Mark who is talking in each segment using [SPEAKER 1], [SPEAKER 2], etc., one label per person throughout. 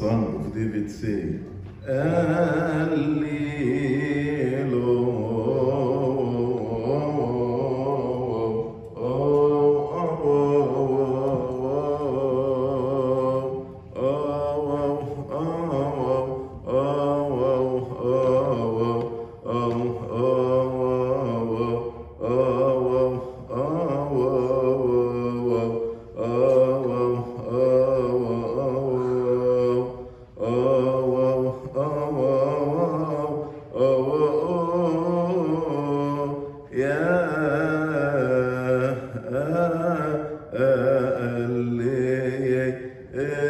[SPEAKER 1] son of David say, God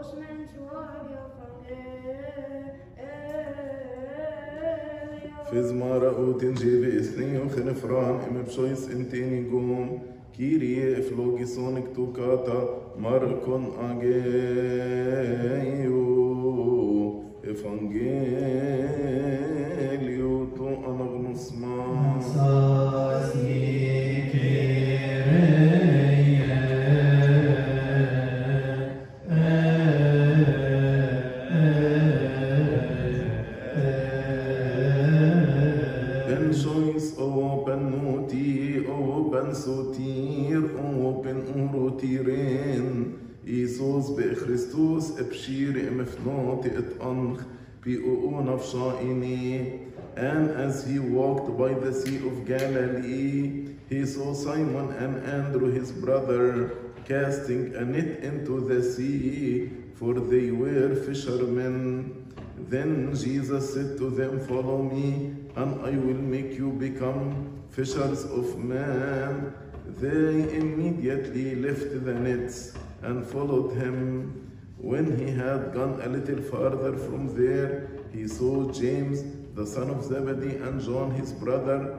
[SPEAKER 2] horsemen to
[SPEAKER 1] في زمارة وتنجي بإثني وخن فران إم بشويس انتيني قوم كيري افلوكي سونك توكاتا ماركون أجيو افانجيو Jesus be Christus et anch nafsha ini and as he walked by the sea of Galilee he saw Simon and Andrew his brother casting a net into the sea for they were fishermen. Then Jesus said to them follow me and I will make you become fishers of men. They immediately left the nets and followed him. When he had gone a little farther from there, he saw James, the son of Zebedee, and John, his brother,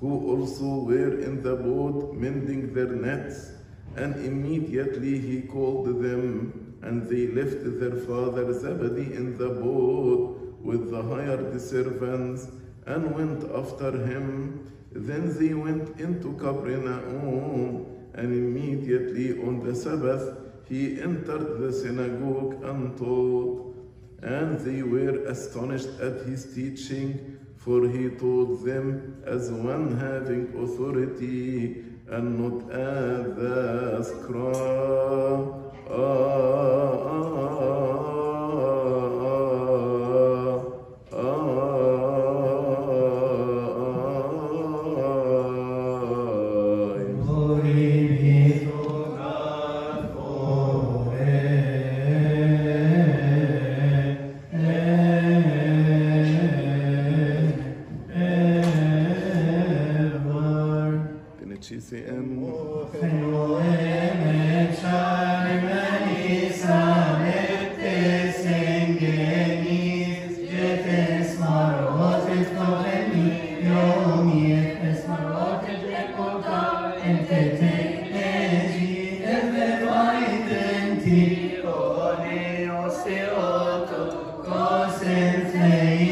[SPEAKER 1] who also were in the boat mending their nets. And immediately he called them, and they left their father Zebedee in the boat with the hired servants and went after him. Then they went into Capernaum, and immediately on the Sabbath he entered the synagogue and taught. And they were astonished at his teaching, for he taught them as one having authority and not as é. é, é.